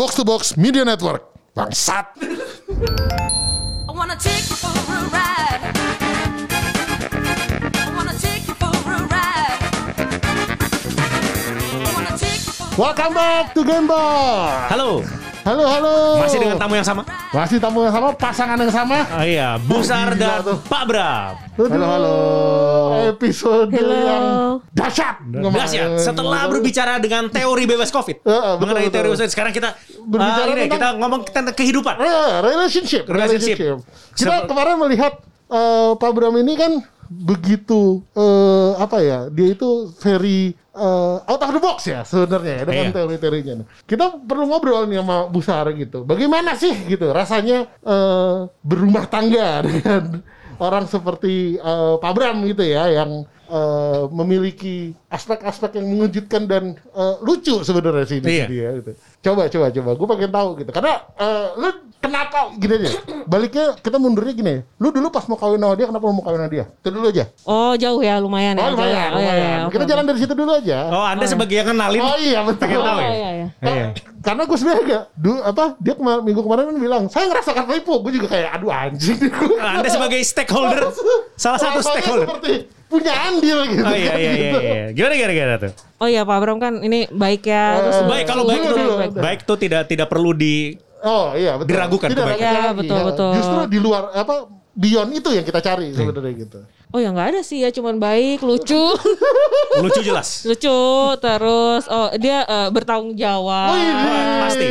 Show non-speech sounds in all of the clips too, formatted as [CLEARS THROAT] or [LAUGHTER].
Box to Box Media Network. Bangsat. I wanna take you for a ride. Welcome back to Gameball. Halo, Halo, halo. masih dengan tamu yang sama? Masih tamu yang sama, pasangan yang sama. Oh iya, Busar dan tuh. Pak Bram. Halo, halo. Episode Hello. yang dahsyat. Dahsyat. Setelah berbicara dengan teori bebas COVID, Eh, eh, betul, mengenai betul. teori bebas COVID, sekarang kita Berbicara ah, ini tentang- kita ngomong tentang kehidupan. Eh, relationship, Relationship. Kita Sep- kemarin melihat eh, Pak Bram ini kan begitu eh, apa ya? Dia itu very eh, out of the box ya sebenarnya ya, dengan Iya. teori-teorinya. Kita perlu ngobrol nih sama Bu Sar gitu. Bagaimana sih gitu rasanya eh, berumah tangga [LAUGHS] dengan orang seperti eh, Pak Bram gitu ya yang eh, memiliki aspek-aspek yang mengejutkan dan eh, lucu sebenarnya sih di Iya. dia gitu. Coba coba coba gue pengen tahu gitu. Karena eh, lu kenapa gini aja. Baliknya kita mundurnya gini. Lu dulu pas mau kawin sama dia kenapa lu mau kawin sama dia? Itu dulu aja. Oh jauh ya lumayan Oh ya. lumayan, ya. Oh, iya, lumayan. iya, Kita jalan dari situ dulu aja. Oh, Anda sebagai yang kenalin. Oh iya betul. Tahu Oh ya? iya iya. Iya. Karena gue sebenarnya agak, du, apa dia kemar- minggu kemarin kan bilang saya ngerasakan tertipu. Gue juga kayak aduh anjing. Anda sebagai stakeholder, salah satu stakeholder. Seperti punya andil gitu. Oh iya iya iya. Iya. Gimana gimana gimana tuh? Oh iya Pak Bram kan ini baik ya. Eh, Terus Baik kalau baik Dulu, itu dulu. baik tuh tidak tidak perlu di Oh iya betul. Diragukan Tidak kebaikan. ragu Ya, betul, betul. Justru di luar apa beyond itu yang kita cari sebenarnya gitu. Oh ya nggak ada sih ya cuman baik lucu [LAUGHS] lucu jelas. lucu terus oh dia eh, bertanggung jawab. Wih, pasti.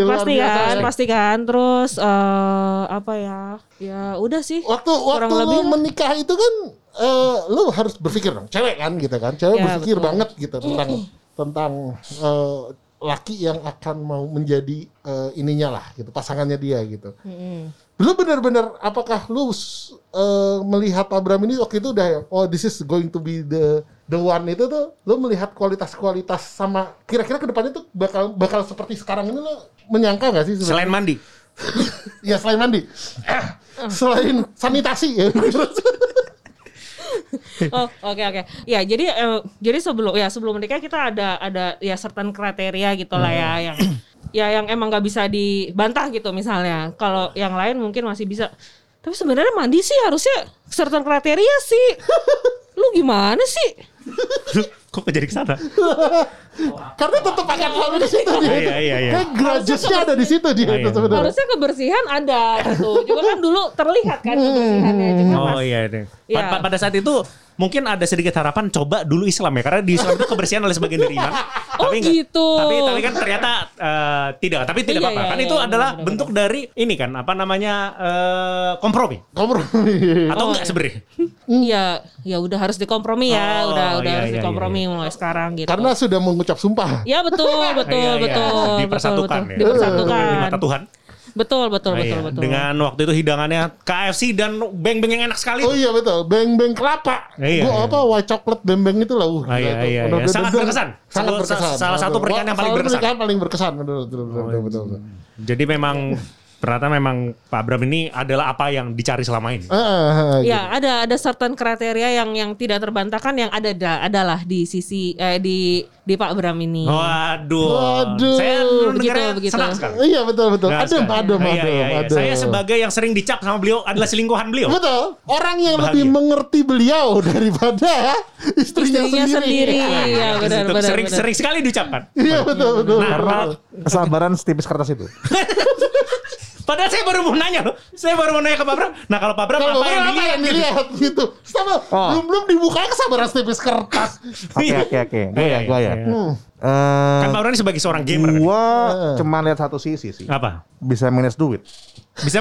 luar Pasti biasa. kan, pasti kan. Terus eh, apa ya? Ya udah sih. Waktu Kurang waktu lu lebih. menikah itu kan eh, lu harus berpikir dong, cewek kan gitu kan. Cewek Ya, berpikir betul. banget gitu tentang tentang eh, laki yang akan mau menjadi eh, ininya lah gitu, pasangannya dia gitu. Mm-mm. Lu benar-benar apakah lu eh, melihat Abraham ini waktu itu udah oh this is going to be the the one itu tuh lu melihat kualitas-kualitas sama kira-kira ke depannya tuh bakal bakal seperti sekarang ini lu menyangka nggak sih Selain sebenarnya? mandi. [LAUGHS] ya selain mandi Eh, selain sanitasi ya [LAUGHS] [LAUGHS] Oh, oke oke. Ya, jadi eh, jadi sebelum ya sebelum menikah kita ada ada ya certain kriteria gitu lah ya yang ya yang emang nggak bisa dibantah gitu misalnya. Kalau yang lain mungkin masih bisa. Tapi sebenarnya mandi sih harusnya certain kriteria sih. [LAUGHS] Lu gimana sih? [LAUGHS] Kok jadi ke sana? [LAUGHS] karena tetap akan selalu di situ dia Iya, iya, iya. ada di situ dia Oh, itu iya. sebenarnya Harusnya kebersihan ada gitu. Juga kan dulu terlihat kan kebersihannya. Cuma Oh iya deh. Iya. Pa- pa- Pada saat itu mungkin ada sedikit harapan coba dulu Islam ya karena di Islam itu kebersihan adalah sebagian dari iman. [LAUGHS] Oh, nggak- gitu. Tapi tapi kan ternyata eh, tidak. Tapi tidak Iya, apa-apa. iya, kan iya, itu iya, adalah benar-benar. bentuk dari ini kan apa namanya eh, kompromi kompromi atau Oh, enggak iya. sebenarnya? Iya, ya udah harus dikompromi ya, Oh, udah udah iya, harus iya, dikompromi iya. mulai sekarang gitu. karena sudah mengucap sumpah Ya betul, [LAUGHS] betul, Iya, iya. betul. Dipersatukan betul, ya. betul. Dipersatukan. Di mata Tuhan. Betul, betul, Oh, betul, iya. betul. Dengan waktu itu hidangannya KFC dan beng-beng yang enak sekali. oh iya betul beng beng kelapa Iya, gua iya. apa white chocolate beng beng itu lah uh, Ah, iya, iya, iya. Sangat berkesan. sangat Salah- berkesan salah satu pernikahan yang paling salah satu berkesan. pernikahan paling berkesan betul betul betul, Oh, betul, betul, betul. Jadi memang [LAUGHS] ternyata memang Pak Abram ini adalah apa yang dicari selama ini. Ah, ah, gitu. Ya, ada ada certain kriteria yang yang tidak terbantahkan yang ada da, adalah di sisi eh, di di Pak Bram ini. Waduh. Waduh. Saya Begitu, begitu. senang sekali. Iya betul betul. Nah, adem, sekali. adem, Iya, adem, iya, iya. adem. Saya sebagai yang sering dicap sama beliau adalah selingkuhan beliau. Betul. Orang yang Bahagia. lebih mengerti beliau [LAUGHS] daripada istrinya, Istrinya sendiri. Iya, Iya, benar, Itu benar, sering, benar. sering sekali diucapkan. Iya betul betul. Nah. Karena kesabaran setipis kertas itu. [LAUGHS] Padahal saya baru mau nanya loh. Saya baru mau nanya ke Pak Bram. Nah kalau Pak Bram apa yang dilihat? yang dilihat gitu. Sama Oh. belum belum dibuka kesabaran tipis kertas. Oke oke oke. Gue ya gue ya. Hmm. Eh, Kan Pak Bram ini sebagai seorang gamer. kan? Gua Eh. cuma lihat satu sisi sih. Apa? Bisa manage duit. Bisa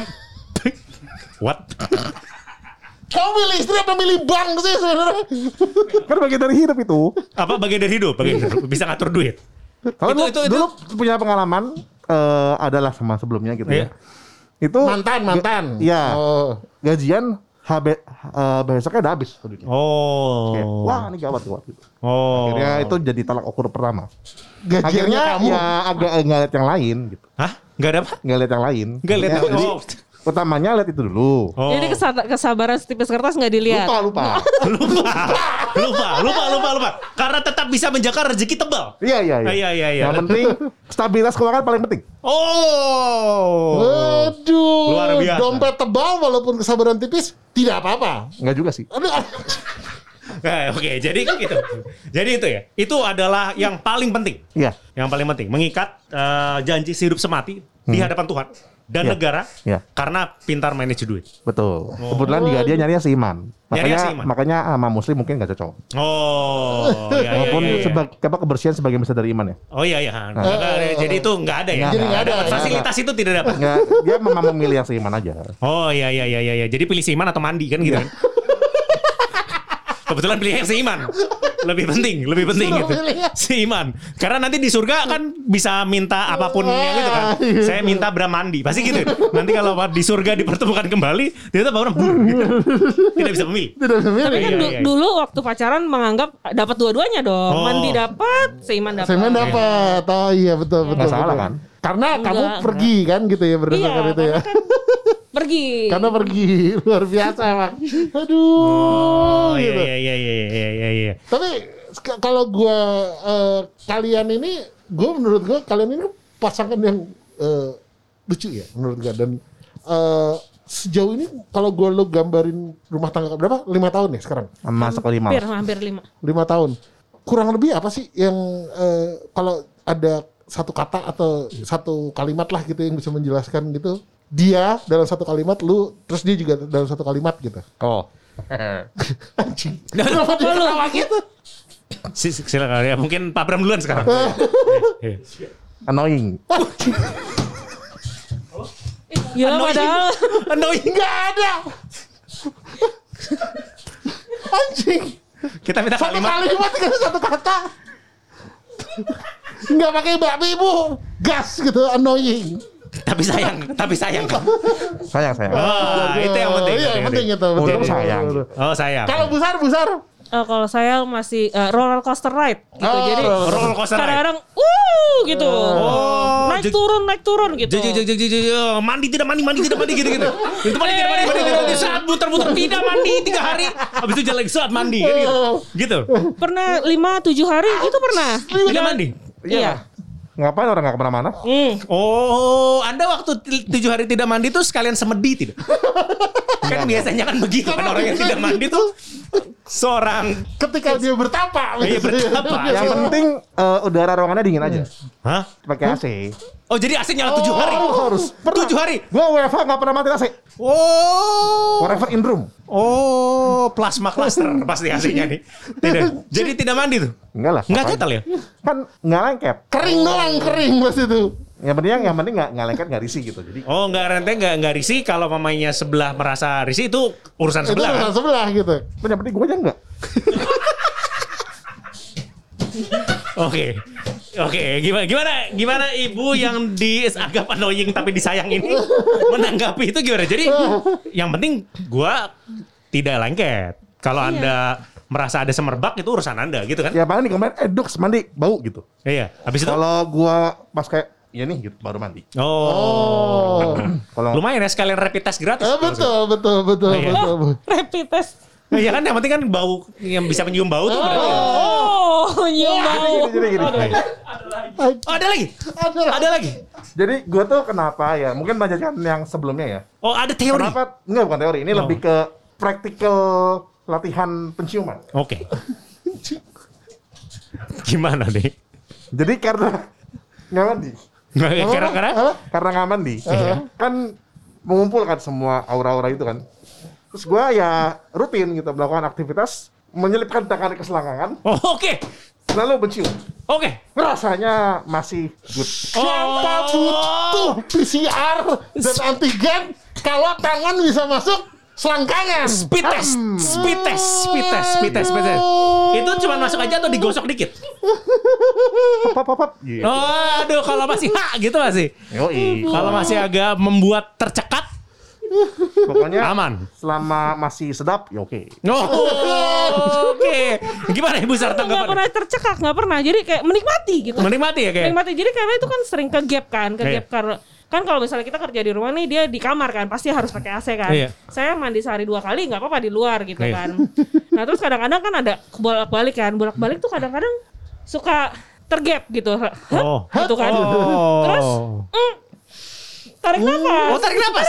[LAUGHS] What? Kau milih istri apa milih bank sih sebenarnya? Kan bagian dari hidup itu. Apa bagian dari hidup? Bagian dari hidup. Bisa ngatur duit. Kalau Itu- dulu, itu- itu- dulu punya pengalaman eh, adalah sama sebelumnya gitu Iya. ya. Itu Mantan mantan. Iya. Oh. gajian HB, eh, besoknya udah habis duitnya. Kayak, Oh. Wah ini gawat gawat gitu. Oh. Akhirnya itu jadi tolak ukur pertama. Gajiannya Akhirnya kamu. ya agak nggak lihat yang lain gitu. Hah? Enggak ada apa? Nggak lihat yang lain. Enggak lihat. Akhirnya jadi Oh. Utamanya lihat itu dulu. Oh. Jadi kesa- kesabaran setipis kertas nggak dilihat. Lupa, lupa. [LAUGHS] lupa, lupa, lupa, lupa, lupa. Karena tetap bisa menjaga rezeki tebal. Iya, iya, iya. Iya, iya, iya. Yang penting stabilitas keuangan paling penting. Oh. Waduh, Luar biasa. dompet tebal walaupun kesabaran tipis tidak apa-apa. Enggak juga sih. Aduh, Eh, Oke, jadi gitu. Jadi itu ya. Itu adalah yang paling penting. Iya. Yang paling penting mengikat eh, janji sehidup semati di hadapan Tuhan dan Iya. negara Iya. karena pintar manage duit. Betul. Kebetulan juga dia nyarinya seiman. Oh. Makanya seiman. makanya sama muslim mungkin nggak cocok. Oh, iya, iya, [LAUGHS] Walaupun iya, iya. sebag- apa kebersihan sebagai misal dari iman ya. Oh iya iya. Nggak- jadi itu nggak ada ya. Jadi nggak ada, ya. Fasilitas itu tidak dapat. Nggak, dia memang memilih yang seiman aja. Oh iya iya iya iya. iya. Jadi pilih seiman atau mandi kan gitu kan. [LAUGHS] Kebetulan pilih yang seiman. Lebih penting, lebih penting Suruh gitu. pilih ya. Seiman. Karena nanti di surga kan bisa minta apa pun yang itu kan. iya. Saya minta Bram mandi. Pasti gitu. Nanti kalau di surga dipertemukan kembali, ternyata Bram gitu. tidak bisa memilih. tidak memilih. Tapi kan Iya, iya, iya. dulu waktu pacaran menganggap dapat dua-duanya dong. Oh. Mandi dapat, seiman dapat. Semen dapat. Oh iya betul betul. Nggak salah, betul. kan? Karena kamu Enggak, pergi kan gitu ya berdasarkan Iya, itu ya. kan pergi. Karena pergi [LAUGHS] luar biasa emang. Aduh. Oh iya gitu. iya iya iya iya iya iya. Tapi kalau gua eh, kalian ini, gua menurut gua kalian ini pasangan yang eh, lucu ya menurut gua dan eh, sejauh ini kalau gua lo gambarin rumah tangga berapa? Lima tahun ya sekarang? Masuk ke lima. hampir, hampir lima. Lima tahun. Kurang lebih apa sih yang eh, kalau ada satu kata atau satu kalimat lah gitu yang bisa menjelaskan gitu dia dalam satu kalimat lu terus dia juga dalam satu kalimat gitu Oh. [LAUGHS] anjing kenapa dia ketawa gitu Si- si- Silakan ya. Mungkin Pak Bram duluan sekarang. Iya. [LAUGHS] Annoying. Ya padahal Annoying. nggak ada anjing Kita minta satu kalimat. kalimat kan satu kata nggak pakai babi ibu gas gitu annoying Tapi sayang, tapi sayang. Sayang, sayang. Oh, itu yang penting. iya yang penting itu Untung betul, sayang. Oh sayang. kalau besar besar eh, kalau saya masih eh, roller coaster ride gitu. Oh, Jadi roller coaster ride. kadang-kadang uh gitu. Oh, naik turun, naik turun gitu. Jeng, jeng, jeng, jeng. mandi tidak mandi mandi tidak mandi gitu gitu itu mandi tidak mandi mandi tidak mandi saat muter muter tidak mandi tiga hari habis itu jalan saat mandi kan gitu gitu Pernah lima tujuh hari itu pernah. tidak mandi Iya. Ngapain orang nggak ke mana-mana? Hmm. oh anda waktu tujuh hari tidak mandi tuh sekalian semedi tidak [LAUGHS] kan biasanya kan begitu kan orang yang tidak mandi tuh seorang ketika dia bertapa Iya, bertapa. [LAUGHS] Yang penting eh, udara ruangannya dingin aja. hah Pakai AC. oh jadi AC nyala tujuh hari harus. Pernah. tujuh hari Gua WFH nggak pernah mati AC. oh Forever in room. oh plasma cluster [LAUGHS] pasti AC-nya nih tidak jadi tidak mandi tuh Enggak lah. nggak ngapain? gatal ya Kan nggak lengket. kering doang kering pas itu Yang penting yang penting nggak nggak lengket nggak risih gitu. Jadi Oh nggak rente nggak nggak risih kalau mamanya sebelah merasa risih itu urusan itu sebelah kan? urusan sebelah gitu yang penting gue aja enggak. Oke oke gimana gimana gimana ibu yang dianggap annoying tapi disayang ini menanggapi itu gimana? Jadi yang penting gua tidak lengket. Kalau anda merasa ada semerbak itu urusan anda gitu kan? Ya paling nih kemarin eh mandi bau gitu. Iya. Habis itu Kalau gua pas kayak ya nih gitu baru mandi. oh, oh [CLEARS THROAT] Kalau lumayan ya sekalian rapid test gratis. Eh, betul betul betul Iya. betul Rapid test. Iya kan yang penting kan bau yang bisa menyium bau tuh berarti. Oh, nyium bau. gini, gini, gini. Oh, ada lagi. Ada lagi. Jadi gue tuh kenapa ya? Mungkin melanjutkan yang sebelumnya ya. Oh, ada teori. Kenapa? Enggak bukan teori. Ini Oh. lebih ke practical latihan penciuman. Oke. [LAUGHS] Gimana nih? Jadi karena nggak mandi, Karena karena Apa? karena nggak mandi, kan mengumpulkan semua aura-aura itu kan. Terus gue ya rutin gitu melakukan aktivitas menyelipkan tangan ke selangkangan, Oh, oke. lalu mencium. Oke. Rasanya masih good. siapa butuh PCR dan antigen kalau tangan bisa masuk selangkangan Speed test, speed test, speed test, speed test, speed test. Itu cuma masuk aja atau digosok dikit? Pop pop pop. Gitu. Oh, aduh kalau masih ha gitu masih. Kalau masih agak membuat tercekat, Pokoknya aman. selama masih sedap ya oke. Oh, oke. Gimana Ibu Sarta Nggak pernah tercekak, nggak pernah. Jadi kayak menikmati gitu. Menikmati ya kayak. Menikmati. Jadi karena itu kan sering ke gap kan, ke Iya. gap karena kan kalau misalnya kita kerja di rumah nih dia di kamar kan pasti harus pakai AC kan. Iya. Saya mandi sehari dua kali nggak apa-apa di luar gitu Iya. kan. Nah terus kadang-kadang kan ada bolak-balik kan, bolak-balik tuh kadang-kadang suka tergap gitu. Oh. Gitu kan. Oh. Terus tarik nafas. Oh, tarik napas.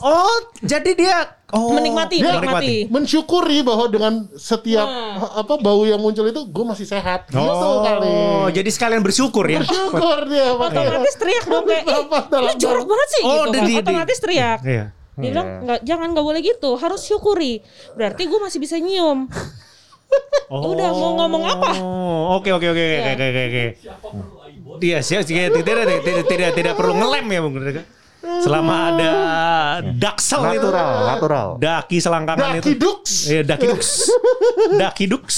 Oh, jadi dia oh, menikmati, Dia menikmati. mensyukuri bahwa dengan setiap Nah. apa bau yang muncul itu gue masih sehat gitu kali Oh, jadi sekalian bersyukur ya. bersyukur dia Otomatis teriak dong kayak, Nafas "Ih, dalam lu jorok banget sih Oh, gitu di- kan. di- Otomatis teriak. Iya. Dia bilang nggak jangan nggak boleh gitu, harus syukuri. Berarti gue masih bisa nyium. Udah, mau ngomong apa? Oh, oke oke oke oke Iya. oke oke Dia siap tidak tidak tidak tidak tidak perlu ngelem ya Bung. Selama ada daksel itu. Natural, natural. Daki selangkangan Daki itu. duks Iya, daki duks. daki duks.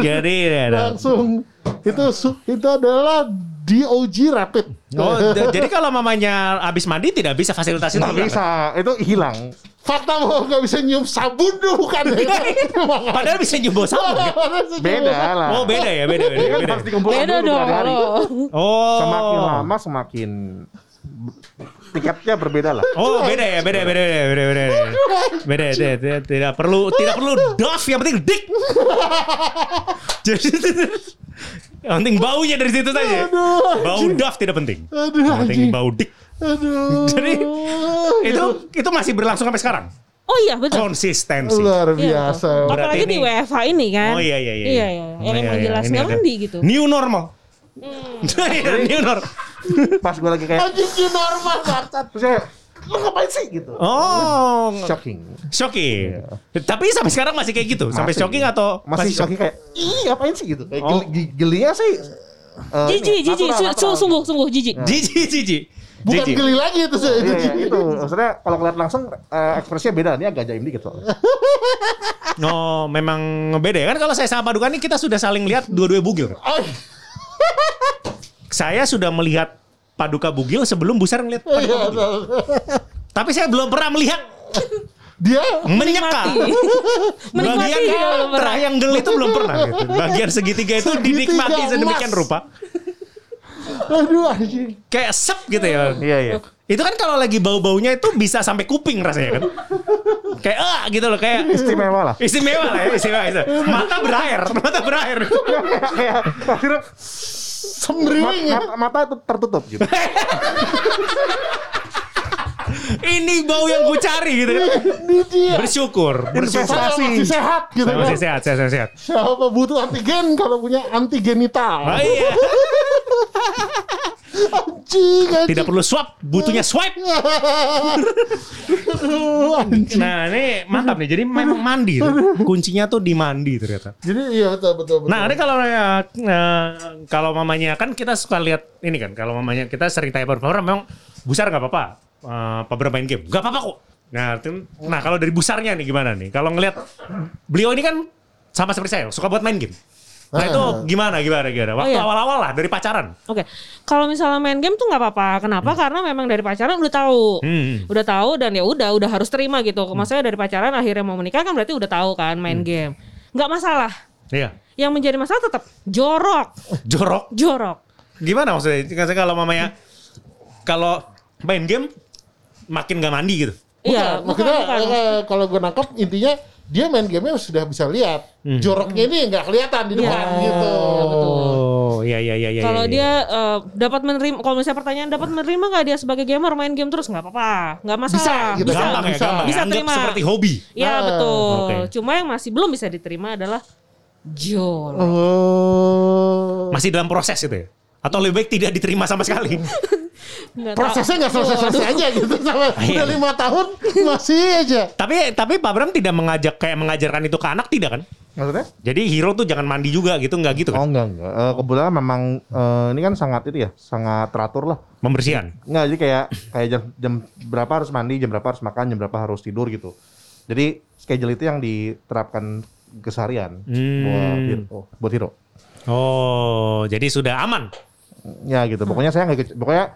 Jadi ya, langsung itu itu adalah DOG rapid Oh, jadi kalau mamanya habis mandi tidak bisa fasilitas itu. Nggak bisa, itu hilang. fakta bahwa nggak bisa nyium sabun dulu kan [LAUGHS] Padahal bisa nyoba sabun. kan? Beda lah. Oh, beda ya, beda beda. Kan beda. harus dikumpulkan Beda dulu dong. berhari-hari. Oh. Semakin lama semakin tiketnya berbeda lah. Oh beda ya beda beda beda beda beda beda tidak, tidak, tidak perlu tidak perlu dof yang penting dik [LAUGHS] jadi yang penting baunya dari situ saja. Bau dof tidak penting. Aduh yang penting anjing. bau dik. Aduh. Jadi, itu itu masih berlangsung sampai sekarang. Oh iya betul. konsistensi. Luar Iya, biasa. Berarti Apalagi di ini- WFH ini kan. oh iya iya iya Iya, iya. Yang emang jelas ini nggak ada. mandi gitu. new normal. [LAUGHS] Iya, new normal Pas gue lagi kayak, anjing new normal bangsat. Terus lu ngapain sih gitu? oh Shocking. shocking tapi sampai sekarang masih kayak gitu sampai Masih. shocking atau Masih shocking kayak, ih ngapain sih gitu? Kayak Oh. gelinya sih. Su- natural. su- sungguh, sungguh jijik. jiji jiji bukan Jijik. geli lagi itu saya Iya, iya, itu. Maksudnya kalau ngeliat langsung eh, ekspresinya beda. Ini agak jaim dikit soalnya. [LAUGHS] Oh, memang beda ya kan kalau saya sama Paduka ini kita sudah saling lihat dua-dua bugil. kan? Oh, Saya sudah melihat Paduka bugil sebelum Busar ngelihat Paduka iya, bugil. Tapi saya belum pernah melihat dia menyeka. Menikmati Bagian triangle itu belum pernah. Gitu. Bagian segitiga itu Segitiga dinikmati emas. sedemikian rupa. aduh anjing Kayak sep gitu ya. Iya, iya. Itu kan kalau lagi bau-baunya itu bisa sampai kuping rasanya kan. Kayak ah gitu loh kayak Istimewa lah. istimewa lah ya istimewa, istimewa. Mata berair, mata berair. Kayak akhirnya sembriwing mata, mata itu tertutup gitu. [LAUGHS] Ini bau yang ku cari gitu kan. Bersyukur, bersyukur. Investasi. masih sehat gitu kan masih sehat, saya sehat. siapa butuh antigen kalau punya antigenital Oh iya, [LAUGHS] anjing anjing tidak perlu swab, butuhnya swipe. [LAUGHS] Anjing. Nah ini mantap nih, jadi memang mandi. tuh. Kuncinya tuh di mandi ternyata. jadi iya betul betul betul Nah ini kalau eh, eh, kalau mamanya kan kita suka lihat ini kan, kalau mamanya kita sering tanya Power memang Busar nggak apa-apa, eh, Pak Bram main game, nggak apa-apa kok. Nah, nah kalau dari Busarnya nih gimana nih? Kalau ngelihat beliau ini kan sama seperti saya, suka buat main game. Nah itu gimana gimana gimana? Waktu iya. awal-awal lah dari pacaran. Oke, kalau misalnya main game tuh nggak apa-apa. Kenapa? Karena memang dari pacaran udah tahu, Hmm. udah tahu dan ya udah, udah harus terima gitu. Maksudnya dari pacaran akhirnya mau menikah kan berarti udah tahu kan main game. Nggak masalah. Iya. Yang menjadi masalah tetap jorok, Jorok. jorok. Gimana maksudnya? Kalau mamanya kalau main game makin nggak mandi gitu. Iya, maksudnya eh, kalau gue nangkep intinya dia main gamenya sudah bisa lihat joroknya ini nggak kelihatan di depan Iya. gitu Oh, iya iya iya iya. Kalau iya. dia eh, dapat menerima, kalau misalnya pertanyaan dapat menerima nggak dia sebagai gamer main game terus nggak apa-apa, nggak masalah. Bisa, gitu. bisa, gampang ya, bisa. gampang. Bisa terima. seperti hobi. Ya Ah, betul. oke. Cuma yang masih belum bisa diterima adalah jorok. oh Masih dalam proses itu ya? Atau lebih baik tidak diterima sama sekali? [LAUGHS] Nggak tahu. prosesnya nggak selesai-selesai aja gitu sama Iya. udah lima tahun masih aja tapi tapi Pak Bram tidak mengajak kayak mengajarkan itu ke anak tidak kan? Maksudnya? Jadi hero tuh jangan mandi juga gitu nggak gitu Oh kan? enggak enggak. Eh, kebetulan memang eh, ini kan sangat itu ya, sangat teratur lah. Pembersihan. Enggak, jadi kayak kayak jam, jam berapa harus mandi, jam berapa harus makan, jam berapa harus tidur gitu. Jadi schedule itu yang diterapkan keseharian Hmm. buat hero, buat hero. Oh, jadi sudah aman. Ya gitu. Pokoknya saya nggak ikut- pokoknya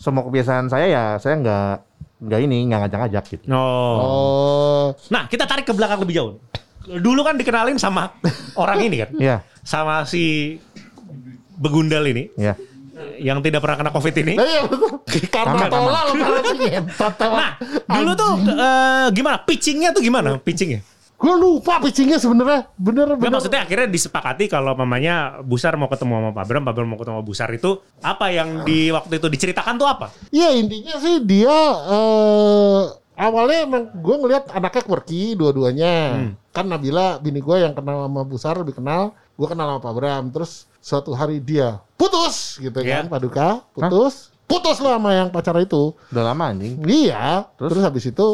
semua kebiasaan saya ya saya nggak nggak ini nggak ngajak-ngajak gitu. Oh. oh Nah, kita tarik ke belakang lebih jauh. Dulu kan dikenalin sama orang ini kan, Iya, sama si begundal ini. iya. yang tidak pernah kena covid ini. Iya betul. Karena. Nah, dulu tuh eh, gimana? Pitchingnya tuh gimana? Pitchingnya? Gue lupa pitchingnya sebenarnya. Bener bener. maksudnya akhirnya disepakati kalau mamanya Busar mau ketemu sama Pak Bram, Pak Bram mau ketemu sama Busar itu apa yang di waktu itu diceritakan tuh apa? Iya intinya sih dia eh awalnya emang gue ngelihat anaknya quirky dua-duanya. Kan Nabila bini gue yang kenal sama Busar lebih kenal. Gue kenal sama Pak Bram. Terus suatu hari dia putus gitu Iya. kan Paduka. Putus. Putus lo sama yang pacar itu. Udah lama anjing. Iya. Terus? Terus, habis itu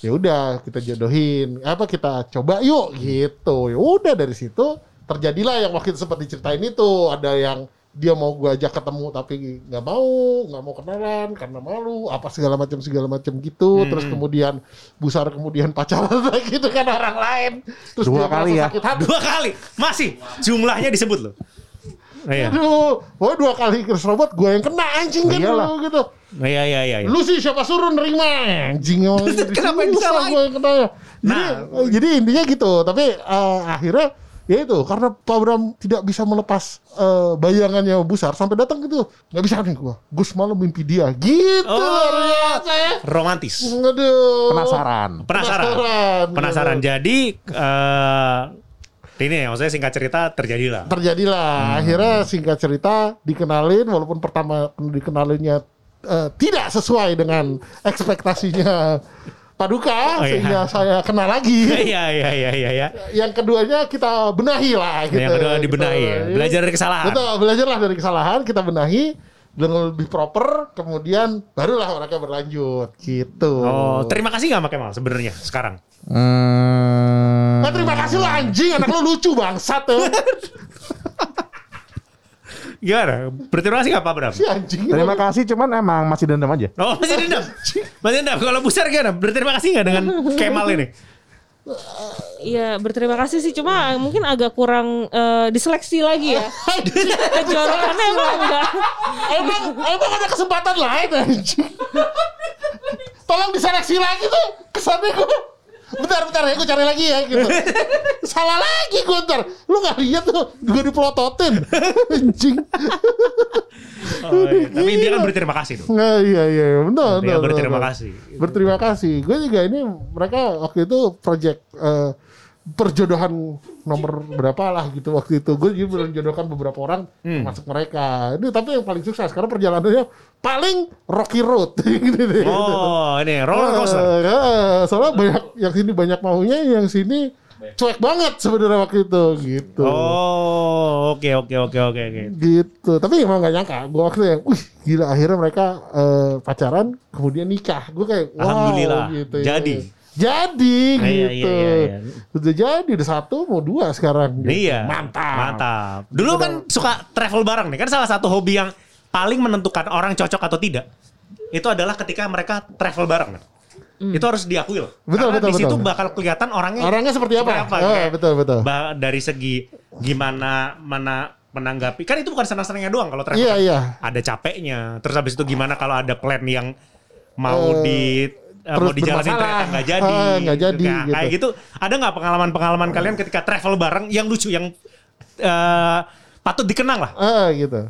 ya udah kita jodohin. Apa kita coba yuk gitu. Ya udah dari situ terjadilah yang waktu itu sempat diceritain itu. Ada yang dia mau gua ajak ketemu tapi nggak mau, nggak mau kenalan karena malu, apa segala macam segala macam gitu. Hmm. Terus kemudian Busar kemudian pacaran [LAUGHS] lagi dengan orang lain. Terus Dua kali ya. sakit hati. Dua kali masih jumlahnya disebut loh. Iya. Aduh, wah dua kali Chris Robot gue yang kena anjing kan gitu. Iya iya iya. iya. Lu sih siapa suruh nerima anjing [LAUGHS] Kenapa yang disalahin? gue ya. Jadi, Nah. jadi intinya gitu. Tapi eh, akhirnya ya itu karena Pak Bram tidak bisa melepas eh, bayangannya Busar sampai datang gitu. Nggak bisa nih gua. Gus malam mimpi dia. Gitu Oh. ya. Romantis. Aduh. Penasaran. Penasaran. Penasaran. Penasaran. Jadi eh ini ya, maksudnya singkat cerita terjadilah. terjadilah akhirnya singkat cerita dikenalin walaupun pertama dikenalinnya eh, tidak sesuai dengan ekspektasinya Paduka Oh, iya. sehingga saya kenal lagi [LAUGHS] Iya iya iya iya ya. yang keduanya kita benahi lah gitu Yang kedua dibenahi ya. Gitu. Belajar dari kesalahan. betul belajarlah dari kesalahan kita benahi dengan lebih proper kemudian barulah mereka berlanjut gitu Oh, terima kasih nggak sama Kemal sebenarnya sekarang? Hmm. Nah, terima kasih lo anjing anak lo lucu bangsat tuh [LAUGHS] Gimana? Berterima kasih nggak Pak Bram? si anjing Terima kasih cuman emang masih dendam aja. Oh masih dendam? Masih dendam? Kalau Busar gimana? Berterima kasih nggak dengan Kemal ini? Iya berterima kasih sih cuma mungkin agak kurang eh, diseleksi lagi ya. [LAUGHS] Kejorokannya emang enggak. emang emang ada kesempatan lain anjing. Tolong diseleksi lagi tuh. Kesannya gue Bentar, bentar ya, gue cari lagi ya gitu. [LAUGHS] Salah lagi gue ntar. Lu gak lihat tuh, gue dipelototin. [LAUGHS] Anjing. Oh, iya. Tapi dia kan berterima kasih dong. Nah, iya, iya, iya. Benar, benar, berterima kasih. Berterima kasih. Gue juga ini, mereka waktu itu project eh, perjodohan nomor berapa lah gitu waktu itu. Gue juga menjodohkan beberapa orang Hmm. masuk mereka. Ini tapi yang paling sukses karena perjalanannya paling rocky road. [LAUGHS] gitu. Oh ini roller coaster. Eh, eh, soalnya banyak yang sini banyak maunya, yang sini cuek banget sebenarnya waktu itu gitu. Oh oke oke oke oke oke. Gitu. Tapi emang gak nyangka. Gue waktu yang, wih gila akhirnya mereka eh, pacaran, kemudian nikah. Gue kayak, wow Alhamdulillah. gitu. Jadi. Jadi Ah, iya, gitu. iya, iya, iya. Udah jadi, udah satu mau dua sekarang. gitu. Iya. Mantap. Mantap. Dulu kan suka travel bareng nih. Kan salah satu hobi yang paling menentukan orang cocok atau tidak. Itu adalah ketika mereka travel bareng. Itu harus diakui loh. Betul, Karena betul, di situ betul. bakal kelihatan orangnya Orangnya seperti apa? Seperti apa, Oh, kayak betul, betul. ba- dari segi gimana mana menanggapi. Kan itu bukan senang-senangnya doang kalau travel. Iya, kan. iya. Ada capeknya. Terus habis itu gimana kalau ada plan yang mau Eh, di eh, mau terus dijalanin bermasalah. ternyata nggak jadi. Ah, nggak jadi, Nah, Kayak gitu. gitu. Ada nggak pengalaman-pengalaman kalian ketika travel bareng yang lucu yang eh, patut dikenang lah. Ah, gitu.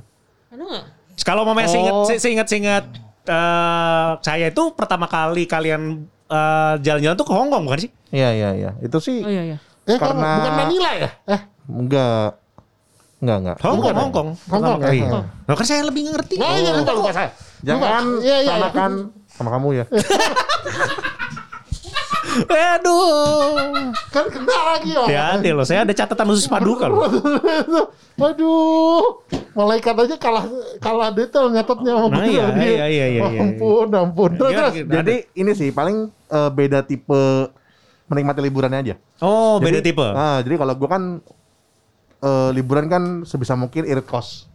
Ada nggak? Kalau mau Oh. seingat seingat seingat eh, saya itu pertama kali kalian eh, jalan-jalan tuh ke Hong Kong bukan sih? Iya iya iya. Itu sih Oh iya iya. Eh, Karena- bukan Manila ya? Eh, enggak enggak enggak. Hong Kong, Bukan, Hong Kong. Hong Pertama Kong, kali. ya. Oh. Loh, kan saya lebih ngerti. oh, iya, lupa, lupa saya. Jangan Lupa. Iya, iya, iya. samakan sama kamu ya. [LAUGHS] Aduh. Kan kena lagi ya. Hati-hati loh, saya ada catatan khusus paduka loh. [LAUGHS] Waduh, malaikat aja kalah kalah detail nyatetnya sama Nah, iya, Dia- iya, iya, iya, iya. Ampun, ampun. Terus, Gimana, terus. gimana? Jadi ini sih paling eh, beda tipe menikmati liburannya aja. Oh, beda Jadi- tipe. Nah, jadi kalau gua kan eh, liburan kan sebisa mungkin irit kos.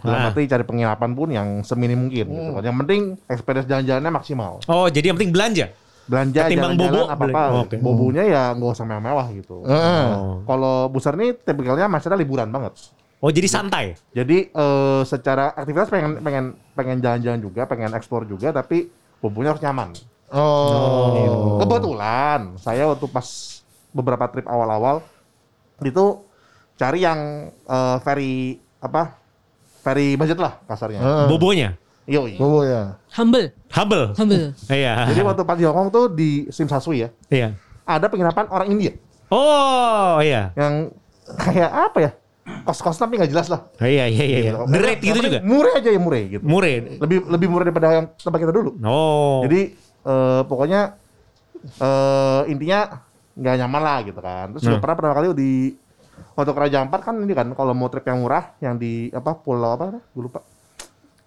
Ah. Dalam arti cari penginapan pun yang seminim mungkin. Gitu. kan. Yang penting experience jalan-jalannya maksimal. Oh, jadi yang penting belanja. Belanja Ketimbang jalan-jalan bobo, apa-apa. beli- oke. Bobonya ya nggak usah mewah-mewah gitu. Ah. Oh. Kalau besar nih tipikalnya maksudnya liburan banget. Oh, jadi santai. Jadi eh, secara aktivitas pengen pengen pengen jalan-jalan juga, pengen eksplor juga, tapi bobonya harus nyaman. Oh. Kebetulan saya waktu pas beberapa trip awal-awal itu cari yang eh, very apa very budget lah kasarnya. Heeh. Bobonya. Yoi. Bobo ya. Humble, Hubble. humble. [LAUGHS] Iya. Jadi waktu pas di Hongkong tuh di Sim Sasui ya, Iya. ada penginapan orang India Oh, iya. yang kayak apa ya? Kos-kos tapi nggak jelas lah. Oh, iya, iya, iya. iya. Gitu. The rate gitu juga. Murah aja ya murah gitu. Murah. Lebih lebih murah daripada yang tempat kita dulu. Oh. Jadi eh, pokoknya eh, intinya nggak nyaman lah gitu kan. Terus Nah. pernah pertama kali di ke Raja Ampat kan ini kan kalau mau trip yang murah yang di apa pulau apa? Gue lupa.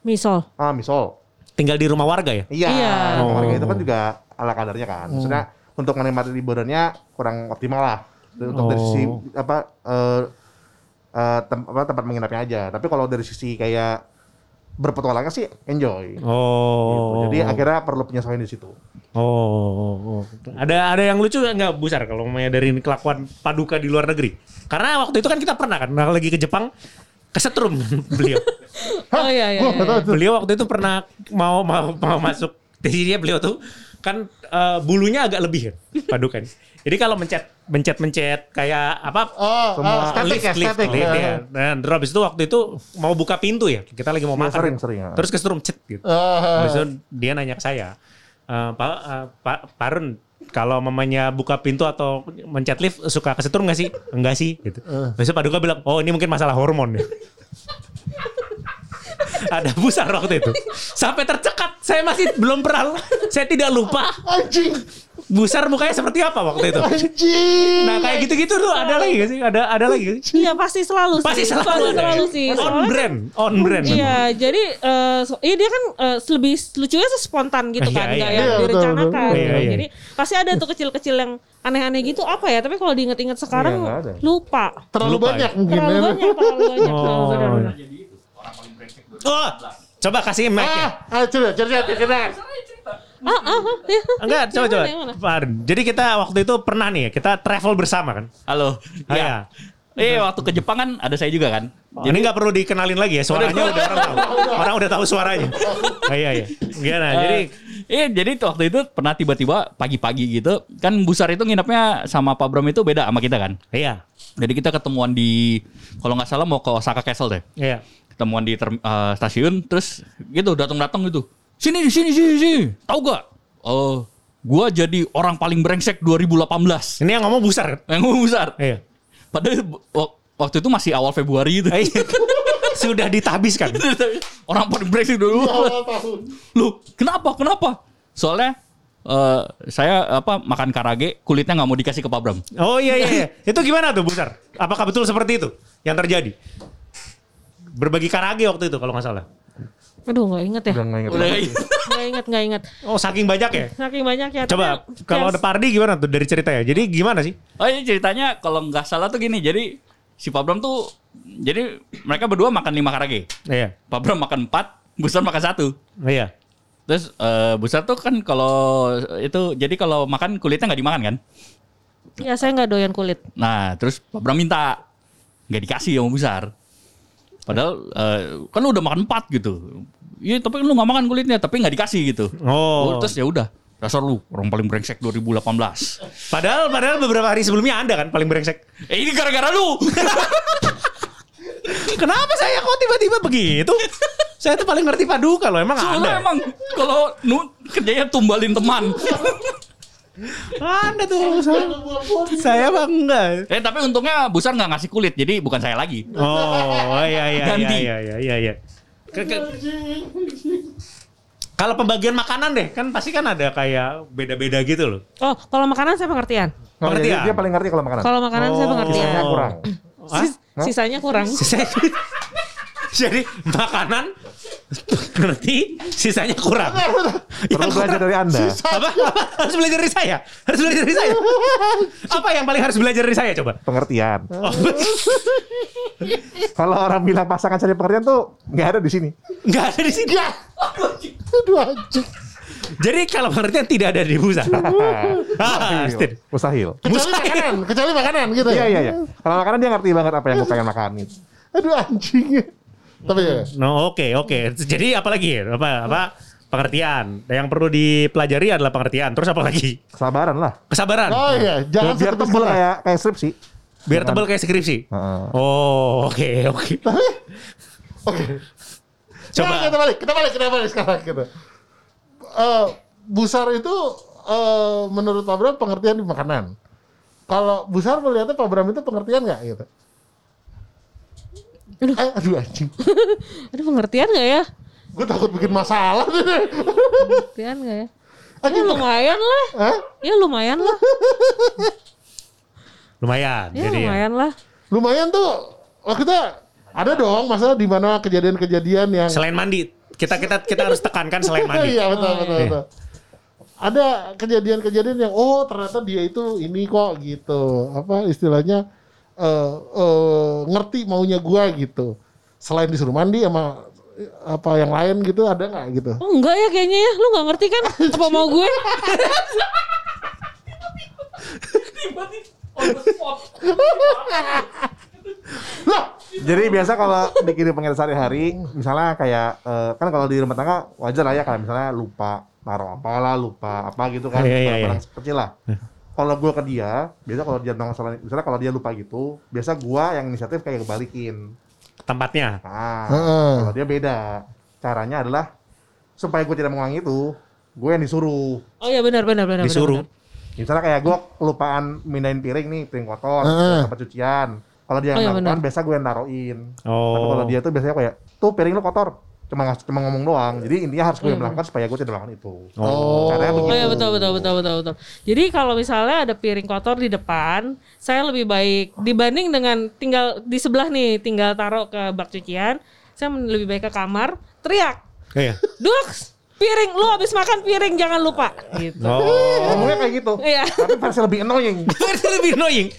Misol. Ah, Misol. tinggal di rumah warga ya? Iya, Iya. warga Oh. itu kan juga ala kadarnya kan. Maksudnya untuk menikmati liburannya kurang optimal lah. Untuk dari Oh. sisi apa eh eh, tem- apa, tempat menginapnya aja. Tapi kalau dari sisi kayak berpetualangan sih enjoy. Gitu. Oh. Jadi akhirnya perlu penyesuaian di situ. Oh, oh. ada ada yang lucu nggak besar kalau namanya dari kelakuan paduka di luar negeri? Karena waktu itu kan kita pernah kan lagi ke Jepang kesetrum [LAUGHS] beliau. Oh iya iya. Iya. beliau waktu itu pernah mau mau mau masuk [LAUGHS] jadi dia beliau tuh kan eh, bulunya agak lebih kan paduka ini. Jadi kalau mencet mencet mencet kayak apa Oh, Semua ah, static lift, ya, lift, static. lift, ya. ya. Dan terus habis itu waktu itu mau buka pintu ya. Kita lagi mau Iya, makan. sering, sering, ya. Terus kesetrum cet gitu. Ah, Habis itu dia nanya ke saya, "Eh, Pak eh, Pak Parun, kalau mamanya buka pintu atau mencet lift suka kesetrum nggak sih? Enggak sih. Gitu. Besok Pak Duka bilang, oh ini mungkin masalah hormon ya. [LAUGHS] Ada busar waktu itu. Sampai tercekat. Saya masih belum pernah. Saya tidak lupa. Anjing, Busar mukanya seperti apa waktu itu. anjing. Nah kayak gitu-gitu tuh ada lagi gak sih? Ada ada lagi? Iya pasti selalu Pasti sih. selalu ada. selalu sih. On Soalnya brand, on brand. Iya, jadi eh so- iya dia kan eh, lebih lucunya tuh spontan gitu kan, iya, nggak iya. yang Iya, betul, direncanakan. betul. Iya, iya. Jadi pasti ada tuh kecil-kecil yang aneh-aneh gitu apa ya? Tapi kalau diinget-inget sekarang Iya, lupa. Terlalu Lupa banyak ya? mungkin Terlalu ya. banyak, terlalu banyak. Oh. Oh, benar-benar. Oh, coba kasih mic ya. Ah, ah, coba cerita cerita. Ah, ah, ah, ya. Enggak, coba coba. Jadi kita waktu itu pernah nih ya, kita travel bersama kan. Halo. Ah, Iya. Eh waktu ke Jepang kan ada saya juga kan. Jadi nggak perlu dikenalin lagi ya, suaranya udah orang tahu. Orang udah tahu suaranya. Oh, iya iya. Gimana? Jadi Eh jadi tuh waktu itu pernah tiba-tiba pagi-pagi gitu kan Busar itu nginepnya sama Pak Bram itu beda sama kita kan. iya. Jadi kita ketemuan di kalau nggak salah mau ke Osaka Castle deh. Iya. Ketemuan di term- eh, stasiun terus gitu datang-datang gitu. Sini di sini sini sini. Tahu gak? Oh, gua jadi orang paling brengsek 2018. Ini yang ngomong besar kan? Yang ngomong Busar. Iya. Padahal wak- waktu itu masih awal Februari gitu. Iya. [LAUGHS] Sudah ditabiskan. orang paling brengsek dulu. Lu kenapa? Kenapa? Soalnya eh, saya apa makan karage kulitnya nggak mau dikasih ke Pak Bram. Oh iya iya. iya. Itu gimana tuh besar? Apakah betul seperti itu yang terjadi? Berbagi karage waktu itu kalau nggak salah. Aduh, nggak inget ya. Udah nggak inget Udah. Nggak inget, nggak inget. Oh saking banyak ya? Saking banyak ya. Coba tapi kalau ada Pardi gimana tuh dari ceritanya? Jadi gimana sih? Oh ini ceritanya kalau nggak salah tuh gini. Jadi si Pak Bram tuh jadi mereka berdua makan lima karage. Iya. Pak Bram makan empat, Busar makan satu. Iya. Terus eh, Busar tuh kan kalau itu jadi kalau makan kulitnya nggak dimakan kan? Ya saya nggak doyan kulit. Nah terus Pak Bram minta nggak dikasih sama Busar. Padahal eh, kan lu udah makan empat gitu. Iya tapi lu nggak makan kulitnya tapi nggak dikasih gitu. Oh. terus ya udah dasar lu orang paling brengsek 2018. Padahal padahal beberapa hari sebelumnya Anda kan paling brengsek. Eh ini gara-gara lu. [LAUGHS] Kenapa saya kok tiba-tiba begitu? saya tuh paling ngerti paduka loh, emang Soalnya Anda. emang kalau nu kerjanya tumbalin teman. Anda tuh saya, saya bang enggak. eh tapi untungnya Busar nggak ngasih kulit jadi bukan saya lagi. Oh, iya iya Ganti. iya iya iya iya. Ke- ke- Kalau pembagian makanan deh, kan pasti kan ada kayak beda-beda gitu loh. Oh, kalau makanan saya pengertian. Oh, iya, Pengertian. dia, dia paling ngerti kalau makanan. Kalau makanan saya Oh. pengertian. Sisanya kurang. Hah? Sis- sisanya kurang. [LAUGHS] Jadi makanan [LAUGHS] ngerti, sisanya kurang. Perlu belajar dari Anda. Apa? Apa? Harus belajar dari saya. Harus belajar dari saya. [LAUGHS] Apa yang paling harus belajar dari saya coba? Pengertian. [LAUGHS] Oh, Kalau orang bilang pasangan cari pengertian tuh nggak ada di sini. nggak ada di sini. Aduh anjing. Jadi kalau pengertian tidak ada di busa. ah, Stin. Mustahil. Kecuali makanan, kecuali makanan gitu Iya ya. iya iya. Kalau makanan dia ngerti banget apa yang gue pengen makan gitu. Aduh anjing. Tapi ya. No, oke, oke. Jadi apa lagi? Apa apa pengertian. Yang perlu dipelajari adalah pengertian. Terus apa lagi? Kesabaran lah. Kesabaran. Oh iya, jangan biar tebel kayak kayak skripsi. Biar tebal kayak skripsi. Heeh. Oh, oke, oke. Oke. Coba. Nah, kita balik, kita balik, kita balik sekarang gitu. Eh, busar itu eh, menurut Pak Bram pengertian di makanan. Kalau busar melihatnya Pak Bram itu pengertian nggak gitu? Aduh. Eh, aduh anjing. [LAUGHS] Ada pengertian gak ya? Gue takut bikin masalah. Pengertian gak ya? Ya Anjing, lumayan lah. Hah? Ya lumayan lah. [LAUGHS] Lumayan. Ya jadi ya. lumayan lah. Lumayan tuh. Waktu itu ada dong masalah di mana kejadian-kejadian yang Selain mandi, kita kita kita harus tekankan selain [LAUGHS] mandi. Iya betul Oh, betul, iya. betul. Ada kejadian-kejadian yang oh ternyata dia itu ini kok gitu. Apa istilahnya eh eh, ngerti maunya gua gitu. Selain disuruh mandi sama eh, apa yang lain gitu ada nggak gitu? Oh enggak ya kayaknya ya. Lu gak ngerti kan [LAUGHS] apa mau gue? Jadi biasa kalau di kehidupan kita sehari-hari, misalnya kayak eh, kan kalau di rumah tangga wajar lah ya kayak misalnya lupa taruh apa lah, lupa apa gitu kan, Iya, iya, iya. barang kecil lah. Kalau gua ke dia, biasa kalau dia nongol salah, misalnya kalau dia lupa gitu, biasa gua yang inisiatif kayak kebalikin. Tempatnya. Nah, Heeh. kalau dia beda. Caranya adalah supaya gue tidak mengulangi itu, gue yang disuruh. Oh iya benar benar benar. benar, Disuruh. benar. Misalnya kayak gue kelupaan mindahin piring nih, piring kotor, ke tempat cucian. Kalau dia Oh, yang iya, melakukan, benar. biasa gue yang taruhin. Tapi Oh. kalau dia tuh biasanya kayak, tuh piring lu kotor. Cuma cuma ngomong doang. Jadi intinya harus gue Iya, yang melakukan supaya gue tidak melakukan itu. Oh. Caranya Oh iya betul betul betul betul betul. Jadi kalau misalnya ada piring kotor di depan, saya lebih baik dibanding dengan tinggal di sebelah nih, tinggal taruh ke bak cucian, saya lebih baik ke kamar, teriak, Iya. Dux, piring lu habis makan piring jangan lupa. Gitu. Oh. Ngomongnya kayak gitu. Iya. Tapi versi lebih annoying. [LAUGHS] Versi lebih annoying.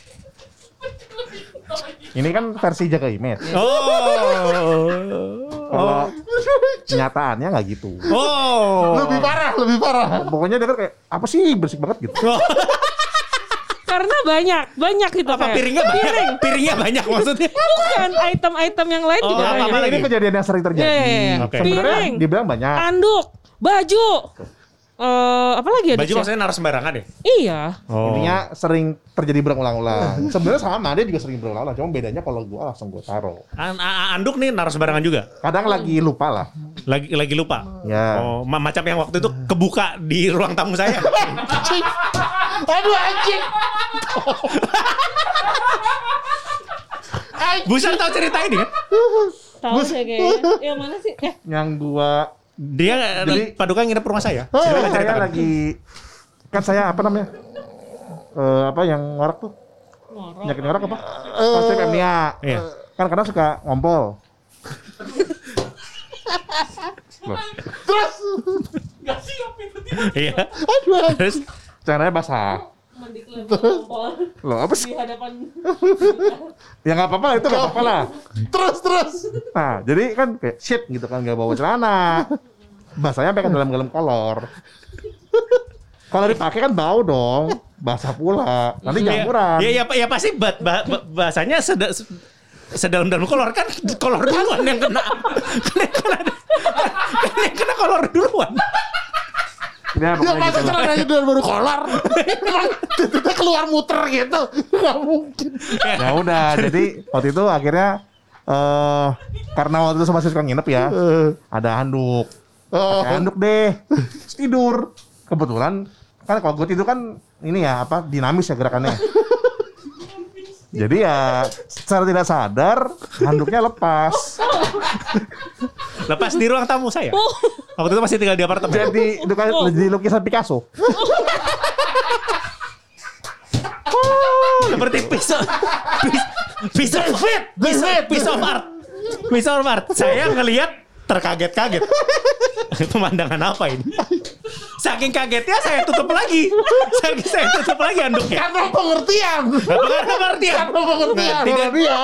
Ini kan versi jaga image. Oh. Kalau kenyataannya nggak gitu. Oh. Lebih parah, lebih parah. Pokoknya dia kan kayak, apa sih bersih banget gitu. Oh. Karena banyak, banyak gitu Apa kayak. piringnya banyak? Piringnya banyak maksudnya. Bukan item-item yang lain Oh, juga apa- banyak. apa ini, kejadian yang sering terjadi. Iya, iya, iya. Oke. Sebenarnya Piring. dibilang banyak. Anduk, baju. Eh, apa lagi ya? Baju ya? maksudnya naruh sembarangan ya? Iya. Oh. Intinya sering terjadi berulang-ulang. [LAUGHS] Sebenarnya sama, dia juga sering berulang-ulang. Cuma bedanya kalau gua langsung gua taruh. An- anduk nih naruh sembarangan juga. Kadang lagi lupa lah. Lagi lagi lupa. Ya. Oh, ma- macam yang waktu itu kebuka di ruang tamu saya. [LAUGHS] Anjing. Aduh anjing. Busan tahu cerita ini kan? Tahu saya kayaknya. Yang mana sih? Eh, Yang gua Dia Jadi- paduka nginep rumah saya. Oh, Silakan saya ceritakan. lagi kan saya apa namanya? Eh, apa yang ngorak tuh? ngorok. Penyakit ngorak apa? Konsep apnea. Iya. Kan kadang suka ngompol. Loh, Terus, Iya. aduh. Terus caranya basah. Loh, apa sih? di hadapan Ya nggak apa-apa itu nggak apa-apa lah. Terus, terus. Nah, jadi kan kayak shit gitu kan nggak bawa celana. Basahnya sampai ke [LAUGHS] dalam dalam kolor. Kalau dipakai kan bau dong, basah pula. Nanti jampuran. Ya, ya, ya, ya pasti ba ba ba- bahasanya seda, se- sedalam-dalam kolor kan kolor duluan yang kena. kena, yang kena kolor duluan. Ya, Ya masa gitu celananya dari baru kolar. Emang titiknya keluar muter gitu. Gak mungkin. Ya udah, jadi waktu itu akhirnya eh karena waktu itu masih suka nginep ya, Eh, ada handuk. Oh, Pakai handuk deh. Terus tidur. Kebetulan kan kalau gue tidur kan ini ya apa dinamis ya gerakannya. Jadi ya secara tidak sadar handuknya lepas. Lepas di ruang tamu saya. Waktu itu masih tinggal di apartemen. Jadi itu kan jadi lukisan Picasso. Seperti pisau pis- pisau fit, pisau pisau of art. Pisau of art. Saya ngelihat terkaget-kaget. [LAUGHS] Pemandangan apa ini? Saking kagetnya saya tutup lagi. Saking saya tutup lagi handuknya. karena pengertian. Apakah pengertian? Karena pengertian. Nah, tidak- dia.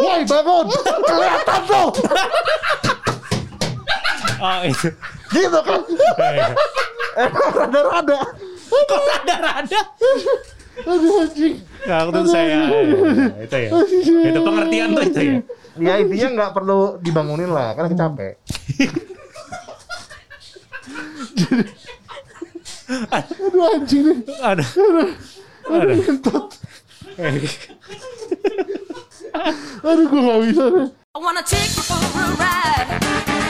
Woi bangun. Kelihatan tuh. Oh itu. Gitu kan. Emang rada-rada. Kok rada-rada? Aduh anjing. Nah, itu saya itu ya. Itu pengertian tuh itu ya. Ya intinya nggak perlu dibangunin lah, karena capek. Aduh anjing nih. Aduh. Aduh kentut. Aduh gue gak bisa nih. I wanna take you for a ride.